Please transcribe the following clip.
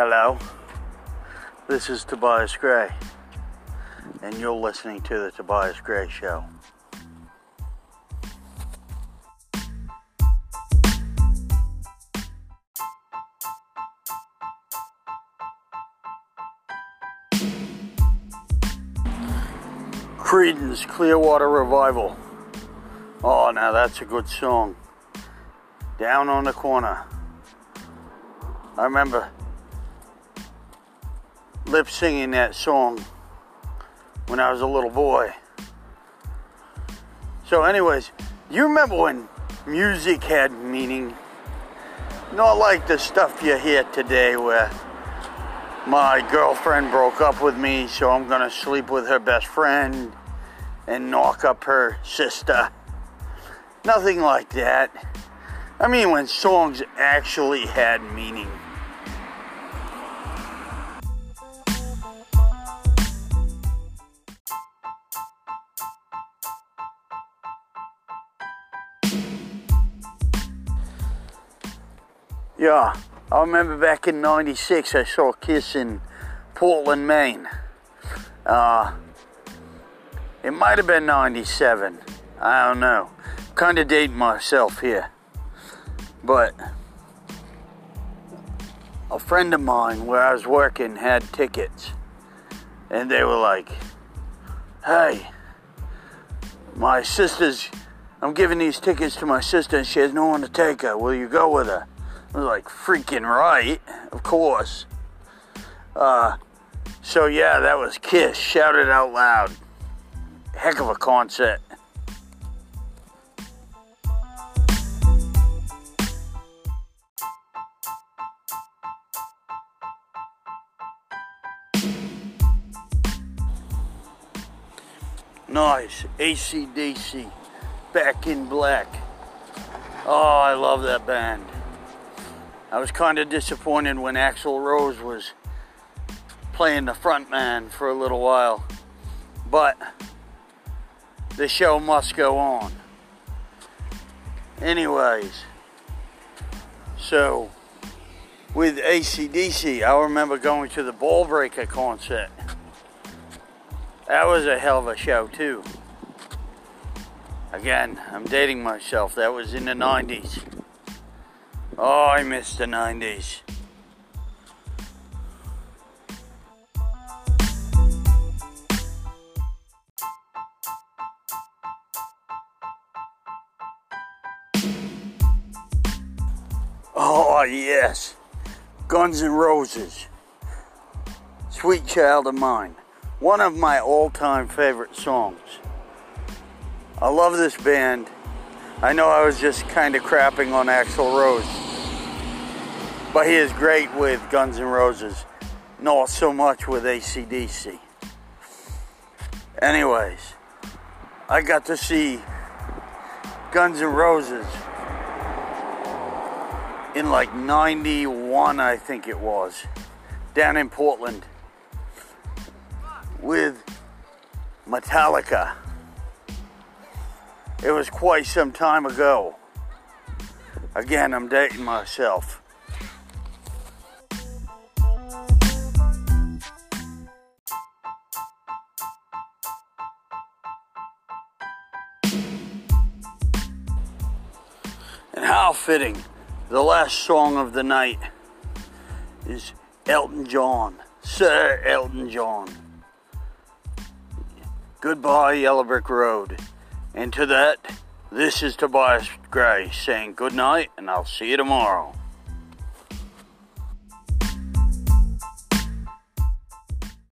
Hello, this is Tobias Gray, and you're listening to the Tobias Gray Show. Creedence Clearwater Revival. Oh, now that's a good song. Down on the corner. I remember lip singing that song when I was a little boy. So, anyways, you remember when music had meaning? Not like the stuff you hear today where my girlfriend broke up with me, so I'm gonna sleep with her best friend and knock up her sister. Nothing like that. I mean, when songs actually had meaning. Yeah, I remember back in 96 I saw Kiss in Portland, Maine. Uh, it might have been 97. I don't know. Kind of dating myself here. But a friend of mine where I was working had tickets. And they were like, hey, my sister's, I'm giving these tickets to my sister and she has no one to take her. Will you go with her? Like, freaking right, of course. Uh, so yeah, that was Kiss. Shout It Out Loud. Heck of a concert. Nice. ACDC. Back in Black. Oh, I love that band. I was kind of disappointed when Axl Rose was playing the front man for a little while. But the show must go on. Anyways, so with ACDC, I remember going to the Ballbreaker concert. That was a hell of a show, too. Again, I'm dating myself. That was in the 90s. Oh, I miss the 90s. Oh, yes. Guns N' Roses. Sweet Child of Mine. One of my all time favorite songs. I love this band. I know I was just kind of crapping on Axl Rose. But he is great with Guns N' Roses. Not so much with ACDC. Anyways, I got to see Guns N' Roses in like 91, I think it was, down in Portland with Metallica. It was quite some time ago. Again, I'm dating myself. How fitting the last song of the night is Elton John, Sir Elton John. Goodbye, Yellow Brick Road. And to that, this is Tobias Gray saying good night, and I'll see you tomorrow.